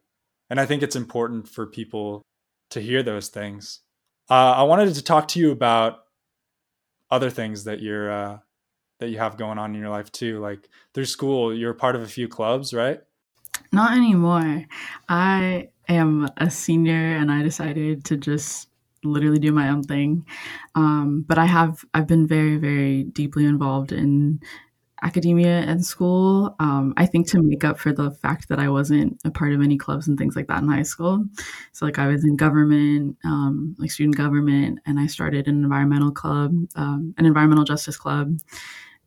And I think it's important for people to hear those things. Uh, I wanted to talk to you about other things that you're uh, that you have going on in your life too. Like through school, you're part of a few clubs, right? Not anymore. I am a senior, and I decided to just literally do my own thing. Um, but I have I've been very very deeply involved in academia and school. Um, I think to make up for the fact that I wasn't a part of any clubs and things like that in high school. So like I was in government, um, like student government, and I started an environmental club, um, an environmental justice club,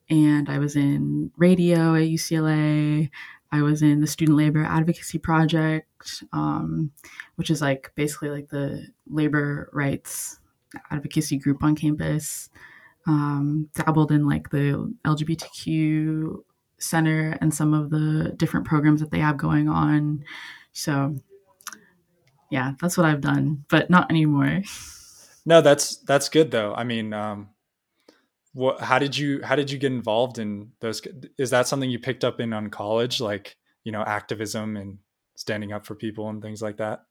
and I was in radio at UCLA. I was in the Student Labor Advocacy Project, um, which is like basically like the labor rights advocacy group on campus um, dabbled in like the LGBTQ center and some of the different programs that they have going on. So yeah, that's what I've done, but not anymore. No, that's that's good though. I mean, um, what? How did you how did you get involved in those? Is that something you picked up in on college, like you know, activism and standing up for people and things like that?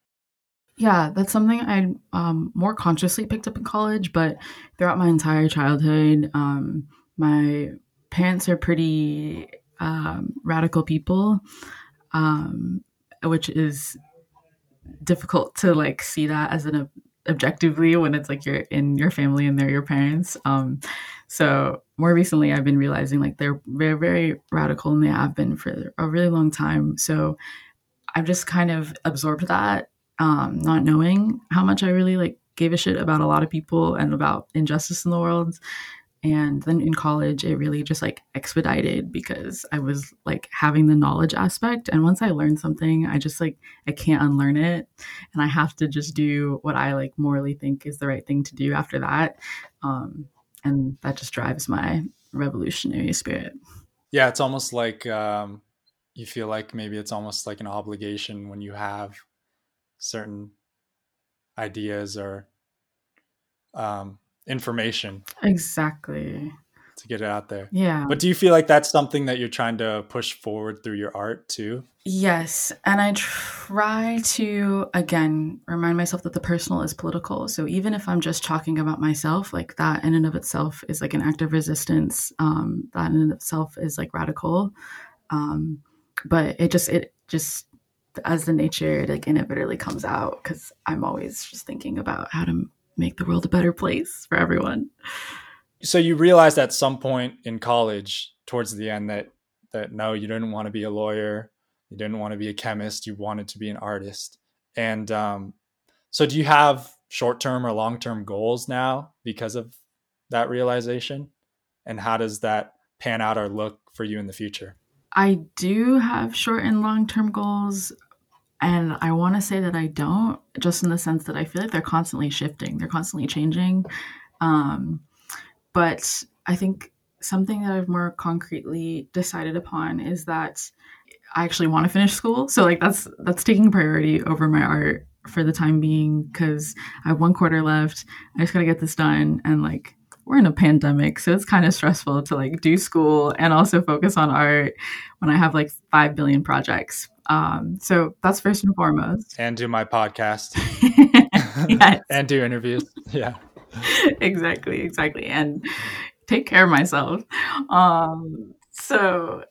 Yeah, that's something I um, more consciously picked up in college, but throughout my entire childhood, um, my parents are pretty um, radical people, um, which is difficult to like see that as an objectively when it's like you're in your family and they're your parents. Um, So more recently, I've been realizing like they're very, very radical and they have been for a really long time. So I've just kind of absorbed that, um, not knowing how much I really like gave a shit about a lot of people and about injustice in the world. And then in college it really just like expedited because i was like having the knowledge aspect. And once i learned something i just like i can't unlearn it. And i have to just do what i like morally think is the right thing to do after that. Um, and that just drives my revolutionary spirit. Yeah it's almost like um, you feel like maybe it's almost like an obligation when you have certain ideas or um, information. Exactly. To get it out there. Yeah. But do you feel like that's something that you're trying to push forward through your art too? Yes. And I try to, again, remind myself that the personal is political. So even if I'm just talking about myself, like that in and of itself is like an act of resistance. Um, that in and of itself is like radical. Um, but it just, it just, as the nature, like inevitably comes out because I'm always just thinking about how to make the world a better place for everyone. So you realized at some point in college, towards the end, that that no, you didn't want to be a lawyer, you didn't want to be a chemist, you wanted to be an artist. And um, so, do you have short term or long term goals now because of that realization? And how does that pan out or look for you in the future? I do have short and long term goals. And I want to say that I don't, just in the sense that I feel like they're constantly shifting, they're constantly changing. Um, but I think something that I've more concretely decided upon is that I actually want to finish school. So like that's that's taking priority over my art for the time being because I have one quarter left. I just gotta get this done and like we're in a pandemic, so it's kind of stressful to like do school and also focus on art when I have like five billion projects. Um, so that's first and foremost. And do my podcast. and do interviews. Yeah. exactly, exactly. And take care of myself. Um, so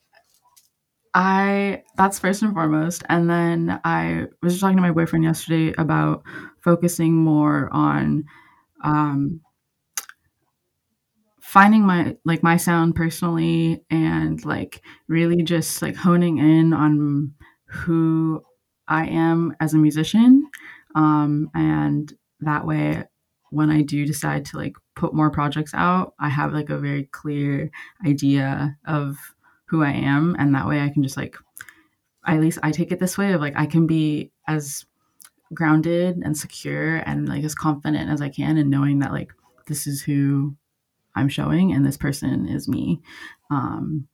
I that's first and foremost. And then I was talking to my boyfriend yesterday about focusing more on um, finding my like my sound personally and like really just like honing in on who I am as a musician. Um, and that way, when I do decide to like put more projects out, I have like a very clear idea of who I am. And that way I can just like, at least I take it this way of like, I can be as grounded and secure and like as confident as I can and knowing that like this is who I'm showing and this person is me. Um,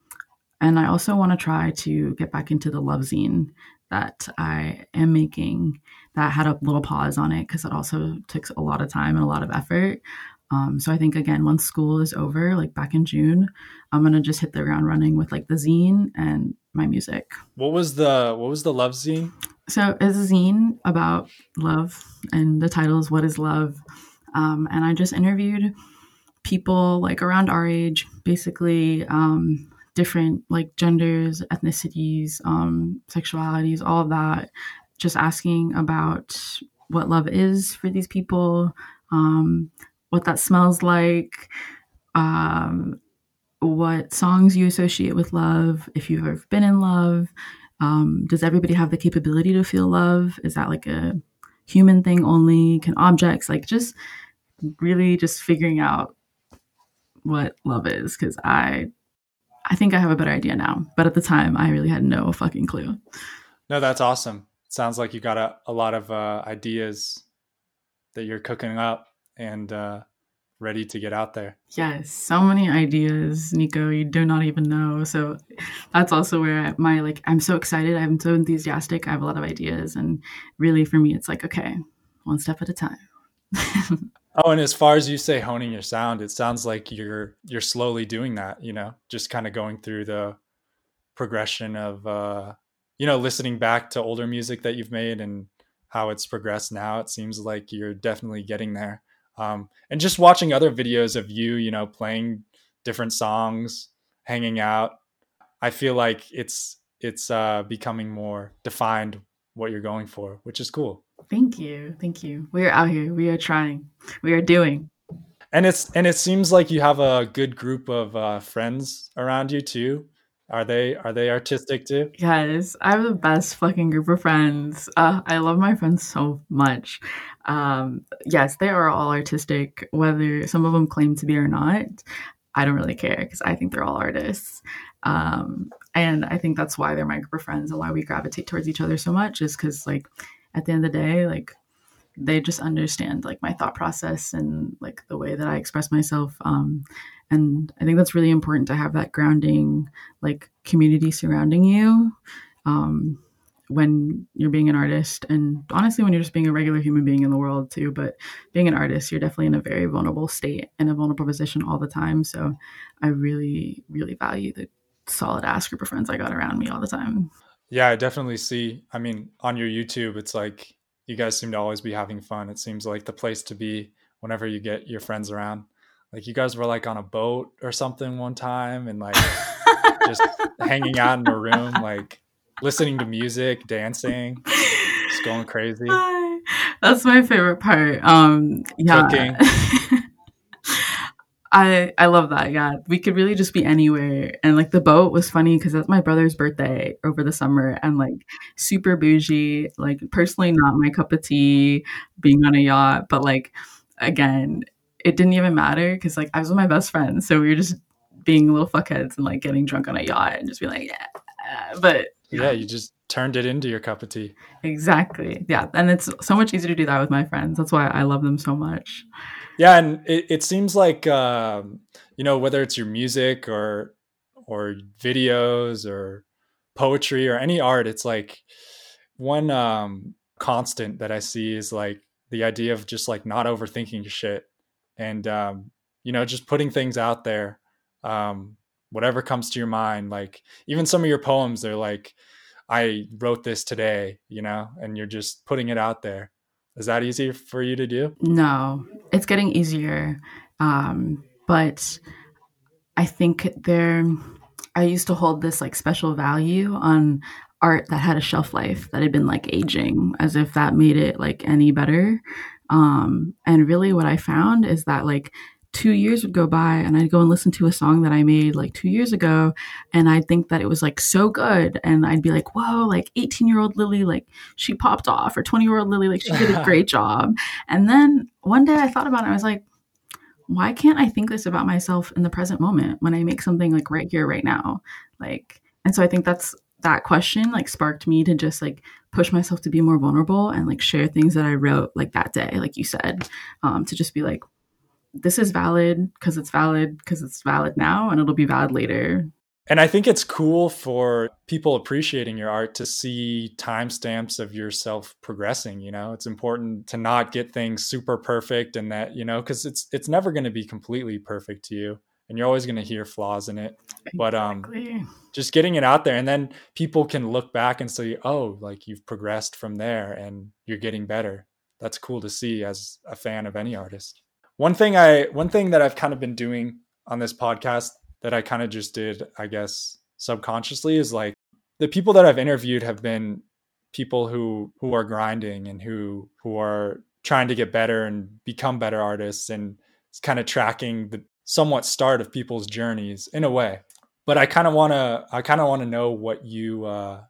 and I also want to try to get back into the love zine that I am making that had a little pause on it because it also takes a lot of time and a lot of effort. Um, so I think again, once school is over, like back in June, I'm gonna just hit the ground running with like the zine and my music. What was the what was the love zine? So it's a zine about love, and the title is "What Is Love," um, and I just interviewed people like around our age, basically um, different like genders, ethnicities, um, sexualities, all of that. Just asking about what love is for these people, um, what that smells like, um, what songs you associate with love, if you've ever been in love. Um, does everybody have the capability to feel love? Is that like a human thing only? Can objects like just really just figuring out what love is? Because I I think I have a better idea now. But at the time, I really had no fucking clue. No, that's awesome. Sounds like you got a, a lot of uh, ideas that you're cooking up and uh, ready to get out there. Yes, so many ideas, Nico. You do not even know. So that's also where my like I'm so excited. I'm so enthusiastic. I have a lot of ideas, and really for me, it's like okay, one step at a time. Oh, and as far as you say honing your sound, it sounds like you're you're slowly doing that, you know, just kind of going through the progression of uh you know, listening back to older music that you've made and how it's progressed now. It seems like you're definitely getting there. Um and just watching other videos of you, you know, playing different songs, hanging out, I feel like it's it's uh becoming more defined what you're going for, which is cool. Thank you. Thank you. We are out here. We are trying. We are doing. and it's and it seems like you have a good group of uh, friends around you too. Are they are they artistic too? Yes, I have the best fucking group of friends. Uh, I love my friends so much. Um, yes, they are all artistic, whether some of them claim to be or not. I don't really care because I think they're all artists. Um, and I think that's why they're my group of friends and why we gravitate towards each other so much is because like at the end of the day, like they just understand like my thought process and like the way that I express myself. Um, and I think that's really important to have that grounding like community surrounding you um, when you're being an artist, and honestly, when you're just being a regular human being in the world too. But being an artist, you're definitely in a very vulnerable state in a vulnerable position all the time. So I really, really value the solid ass group of friends I got around me all the time. Yeah, I definitely see. I mean, on your YouTube, it's like you guys seem to always be having fun. It seems like the place to be whenever you get your friends around. Like you guys were like on a boat or something one time and like just hanging out in a room, like listening to music, dancing, just going crazy. That's my favorite part. Um yeah. Cooking. I I love that. Yeah, we could really just be anywhere. And like the boat was funny because that's my brother's birthday over the summer, and like super bougie. Like personally, not my cup of tea being on a yacht, but like again, it didn't even matter because like I was with my best friend, so we were just being little fuckheads and like getting drunk on a yacht and just be like, yeah. But yeah, you just turned it into your cup of tea. Exactly. Yeah, and it's so much easier to do that with my friends. That's why I love them so much. Yeah, and it, it seems like um, you know whether it's your music or or videos or poetry or any art, it's like one um, constant that I see is like the idea of just like not overthinking shit and um, you know just putting things out there, um, whatever comes to your mind. Like even some of your poems, they're like, I wrote this today, you know, and you're just putting it out there. Is that easy for you to do? No, it's getting easier. Um, but I think there, I used to hold this like special value on art that had a shelf life that had been like aging as if that made it like any better. Um, and really what I found is that like two years would go by and I'd go and listen to a song that I made like two years ago and I'd think that it was like so good and I'd be like, whoa, like 18 year old Lily, like she popped off or 20 year old Lily, like she did a great job. And then one day I thought about it, I was like, why can't I think this about myself in the present moment when I make something like right here, right now? Like, and so I think that's that question like sparked me to just like push myself to be more vulnerable and like share things that I wrote like that day, like you said, um, to just be like, this is valid because it's valid because it's valid now and it'll be valid later. And I think it's cool for people appreciating your art to see timestamps of yourself progressing. You know, it's important to not get things super perfect and that, you know, because it's it's never going to be completely perfect to you. And you're always going to hear flaws in it. Exactly. But um just getting it out there and then people can look back and say, oh, like you've progressed from there and you're getting better. That's cool to see as a fan of any artist. One thing I one thing that I've kind of been doing on this podcast that I kind of just did, I guess, subconsciously is like the people that I've interviewed have been people who who are grinding and who who are trying to get better and become better artists and it's kind of tracking the somewhat start of people's journeys in a way. But I kind of want to I kind of want to know what you uh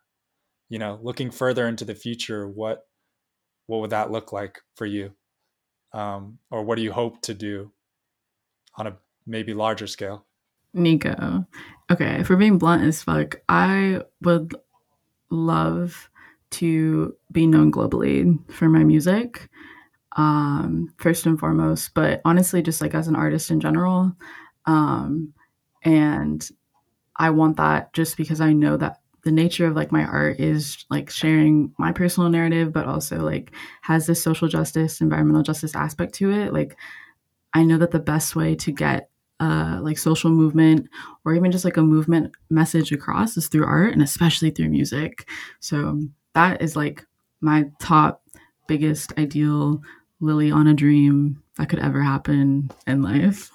you know, looking further into the future, what what would that look like for you? Um, or what do you hope to do on a maybe larger scale? Nico, okay, for being blunt as fuck, I would love to be known globally for my music, um, first and foremost, but honestly, just like as an artist in general. Um, and I want that just because I know that the nature of like my art is like sharing my personal narrative but also like has this social justice environmental justice aspect to it. Like i know that the best way to get uh like social movement or even just like a movement message across is through art and especially through music. So that is like my top biggest ideal lily on a dream that could ever happen in life.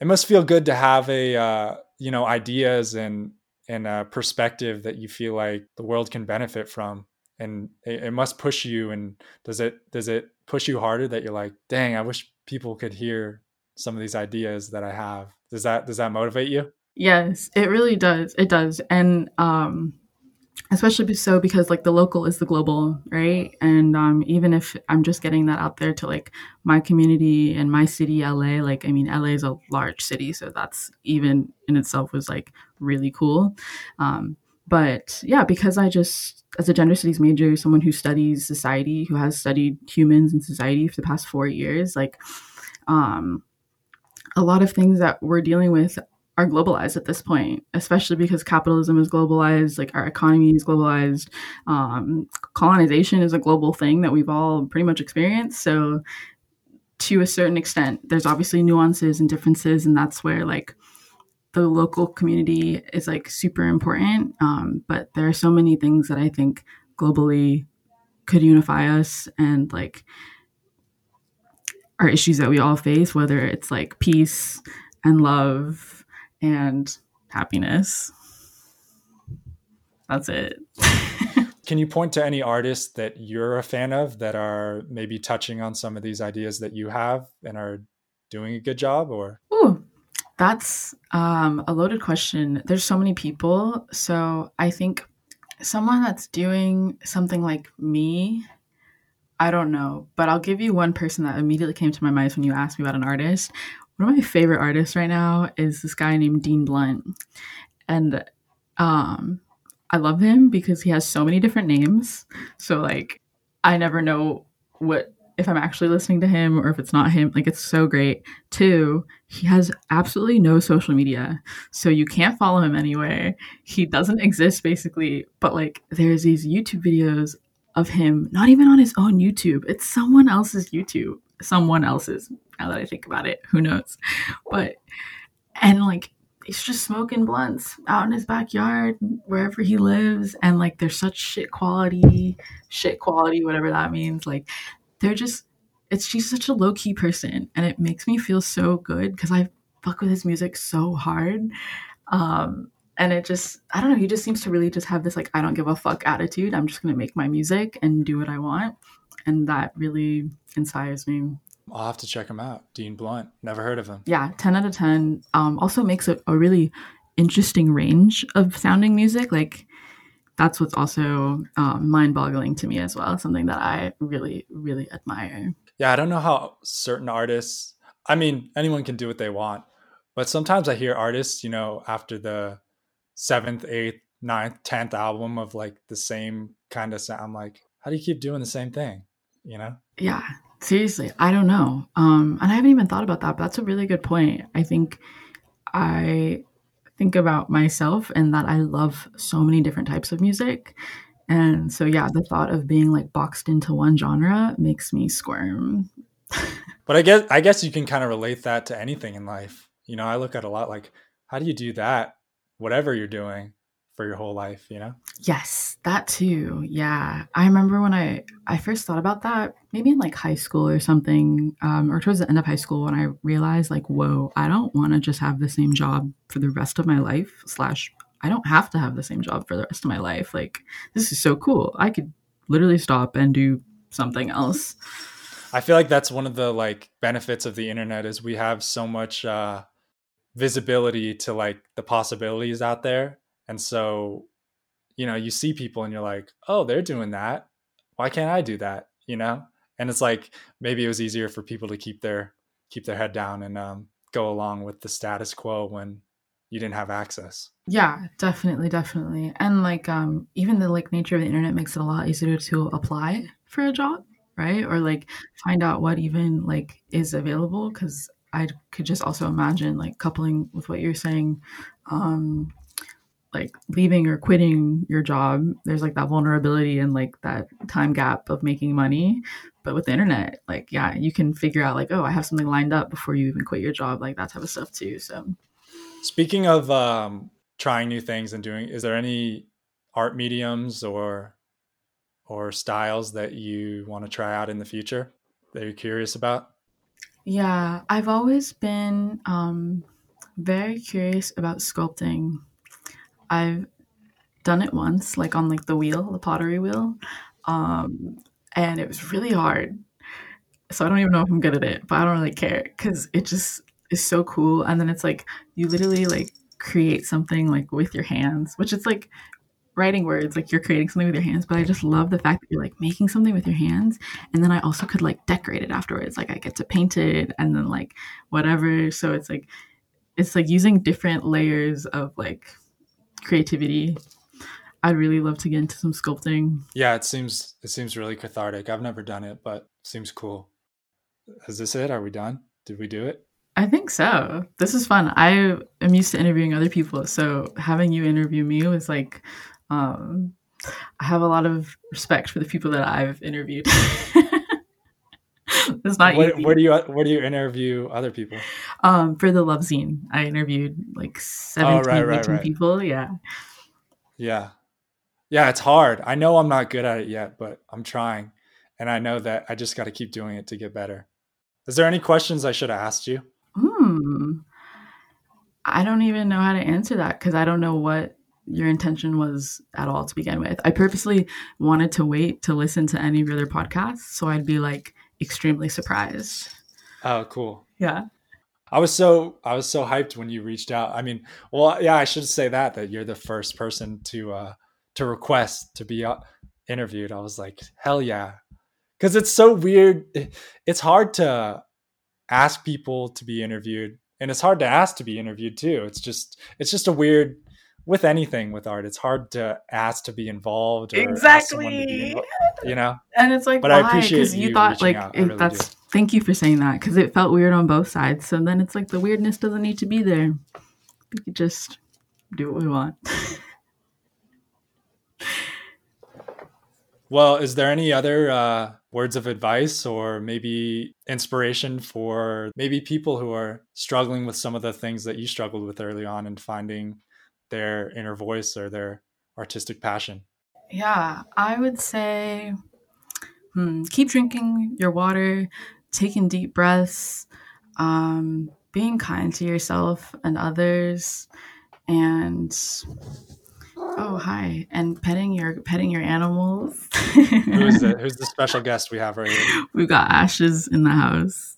It must feel good to have a uh you know ideas and and a perspective that you feel like the world can benefit from and it, it, must push you and does it does it push you harder that you're like dang i wish people could hear some of these ideas that I have. Does that does that motivate you? Yes, it really does. It does. And um especially so because like the local is the global right and um, even if i'm just getting that out there to like my community and my city la like i mean la is a large city so that's even in itself was like really cool um, but yeah because i just as a gender studies major someone who studies society who has studied humans and society for the past four years like um, a lot of things that we're dealing with are globalized at this point, especially because capitalism is globalized, like our economy is globalized. Um, colonization is a global thing that we've all pretty much experienced. So, to a certain extent, there's obviously nuances and differences, and that's where like the local community is like super important. Um, but there are so many things that I think globally could unify us and like our issues that we all face, whether it's like peace and love and happiness. That's it. Can you point to any artists that you're a fan of that are maybe touching on some of these ideas that you have and are doing a good job or? That's um, a loaded question. There's so many people. So I think someone that's doing something like me, I don't know, but I'll give you one person that immediately came to my mind when you asked me about an artist one of my favorite artists right now is this guy named Dean Blunt. And um I love him because he has so many different names. So like I never know what if I'm actually listening to him or if it's not him. Like it's so great. Two, he has absolutely no social media. So you can't follow him anywhere. He doesn't exist basically, but like there's these YouTube videos of him, not even on his own YouTube. It's someone else's YouTube. Someone else's now that I think about it. Who knows? But, and like, he's just smoking blunts out in his backyard, wherever he lives. And like, they're such shit quality, shit quality, whatever that means. Like, they're just, it's she's such a low key person. And it makes me feel so good because I fuck with his music so hard. Um, and it just i don't know he just seems to really just have this like i don't give a fuck attitude i'm just going to make my music and do what i want and that really inspires me I'll have to check him out. Dean Blunt. Never heard of him. Yeah, 10 out of 10. Um, also makes a, a really interesting range of sounding music. Like, that's what's also um, mind boggling to me as well. Something that I really, really admire. Yeah, I don't know how certain artists, I mean, anyone can do what they want, but sometimes I hear artists, you know, after the seventh, eighth, ninth, tenth album of like the same kind of sound, I'm like, how do you keep doing the same thing? You know? Yeah, Seriously, I don't know. Um, and I haven't even thought about that, but that's a really good point. I think I think about myself and that I love so many different types of music. And so, yeah, the thought of being like boxed into one genre makes me squirm. but I guess I guess you can kind of relate that to anything in life. You know, I look at a lot like, how do you do that? Whatever you're doing, for your whole life, you know? Yes, that too. Yeah. I remember when I I first thought about that, maybe in like high school or something, um, or towards the end of high school when I realized like, whoa, I don't want to just have the same job for the rest of my life, slash I don't have to have the same job for the rest of my life. Like, this is so cool. I could literally stop and do something else. I feel like that's one of the like benefits of the internet is we have so much uh visibility to like the possibilities out there and so, you know, you see people and you're like, oh, they're doing that. Why can't I do that? You know? And it's like maybe it was easier for people to keep their keep their head down and um, go along with the status quo when you didn't have access. Yeah, definitely, definitely. And like um even the like nature of the internet makes it a lot easier to apply for a job, right? Or like find out what even like is available cuz I could just also imagine like coupling with what you're saying um like leaving or quitting your job there's like that vulnerability and like that time gap of making money. But with the internet like yeah you can figure out like oh i have something lined up before you even quit your job like that type of stuff too so. Speaking of um trying new things and doing is there any art mediums or or styles that you want to try out in the future that you're curious about? Yeah i've always been um very curious about sculpting I've done it once, like on like the wheel, the pottery wheel, um, and it was really hard. So I don't even know if I'm good at it, but I don't really care because it just is so cool. And then it's like you literally like create something like with your hands, which is like writing words, like you're creating something with your hands. But I just love the fact that you're like making something with your hands. And then I also could like decorate it afterwards. Like I get to paint it and then like whatever. So it's like it's like using different layers of like creativity. I'd really love to get into some sculpting. Yeah, it seems it seems really cathartic. I've never done it, but seems cool. Is this it? Are we done? Did we do it? I think so. This is fun. I am used to interviewing other people, so having you interview me was like um I have a lot of respect for the people that I've interviewed. it's not where, where, do you where do you interview other people? Um, for the Love zine, I interviewed like 17, oh, right, right, right. people. Yeah. Yeah. Yeah, it's hard. I know I'm not good at it yet, but I'm trying. And I know that I just got to keep doing it to get better. Is there any questions I should have asked you? Hmm. I don't even know how to answer that because I don't know what your intention was at all to begin with. I purposely wanted to wait to listen to any of your other podcasts so I'd be like extremely surprised. Oh, cool. Yeah. I was so I was so hyped when you reached out. I mean, well, yeah, I should say that that you're the first person to uh to request to be uh, interviewed. I was like, hell yeah, because it's so weird. It's hard to ask people to be interviewed, and it's hard to ask to be interviewed too. It's just it's just a weird with anything with art. It's hard to ask to be involved. exactly. Involved, you know. And it's like, but why? I appreciate you, you thought like really that's. Do. Thank you for saying that because it felt weird on both sides. So then it's like the weirdness doesn't need to be there. We could just do what we want. well, is there any other uh, words of advice or maybe inspiration for maybe people who are struggling with some of the things that you struggled with early on and finding their inner voice or their artistic passion? Yeah, I would say hmm, keep drinking your water, taking deep breaths, um, being kind to yourself and others, and oh hi, and petting your petting your animals. who's the who's the special guest we have right here? We've got Ashes in the house.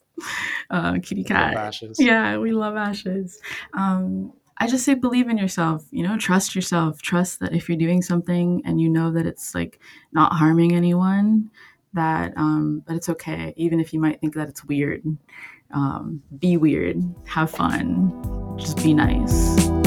Uh, kitty cat. Ashes. Yeah, we love Ashes. Um, I just say believe in yourself, you know, trust yourself. Trust that if you're doing something and you know that it's like not harming anyone, that um that it's okay, even if you might think that it's weird. Um, be weird, have fun, just be nice.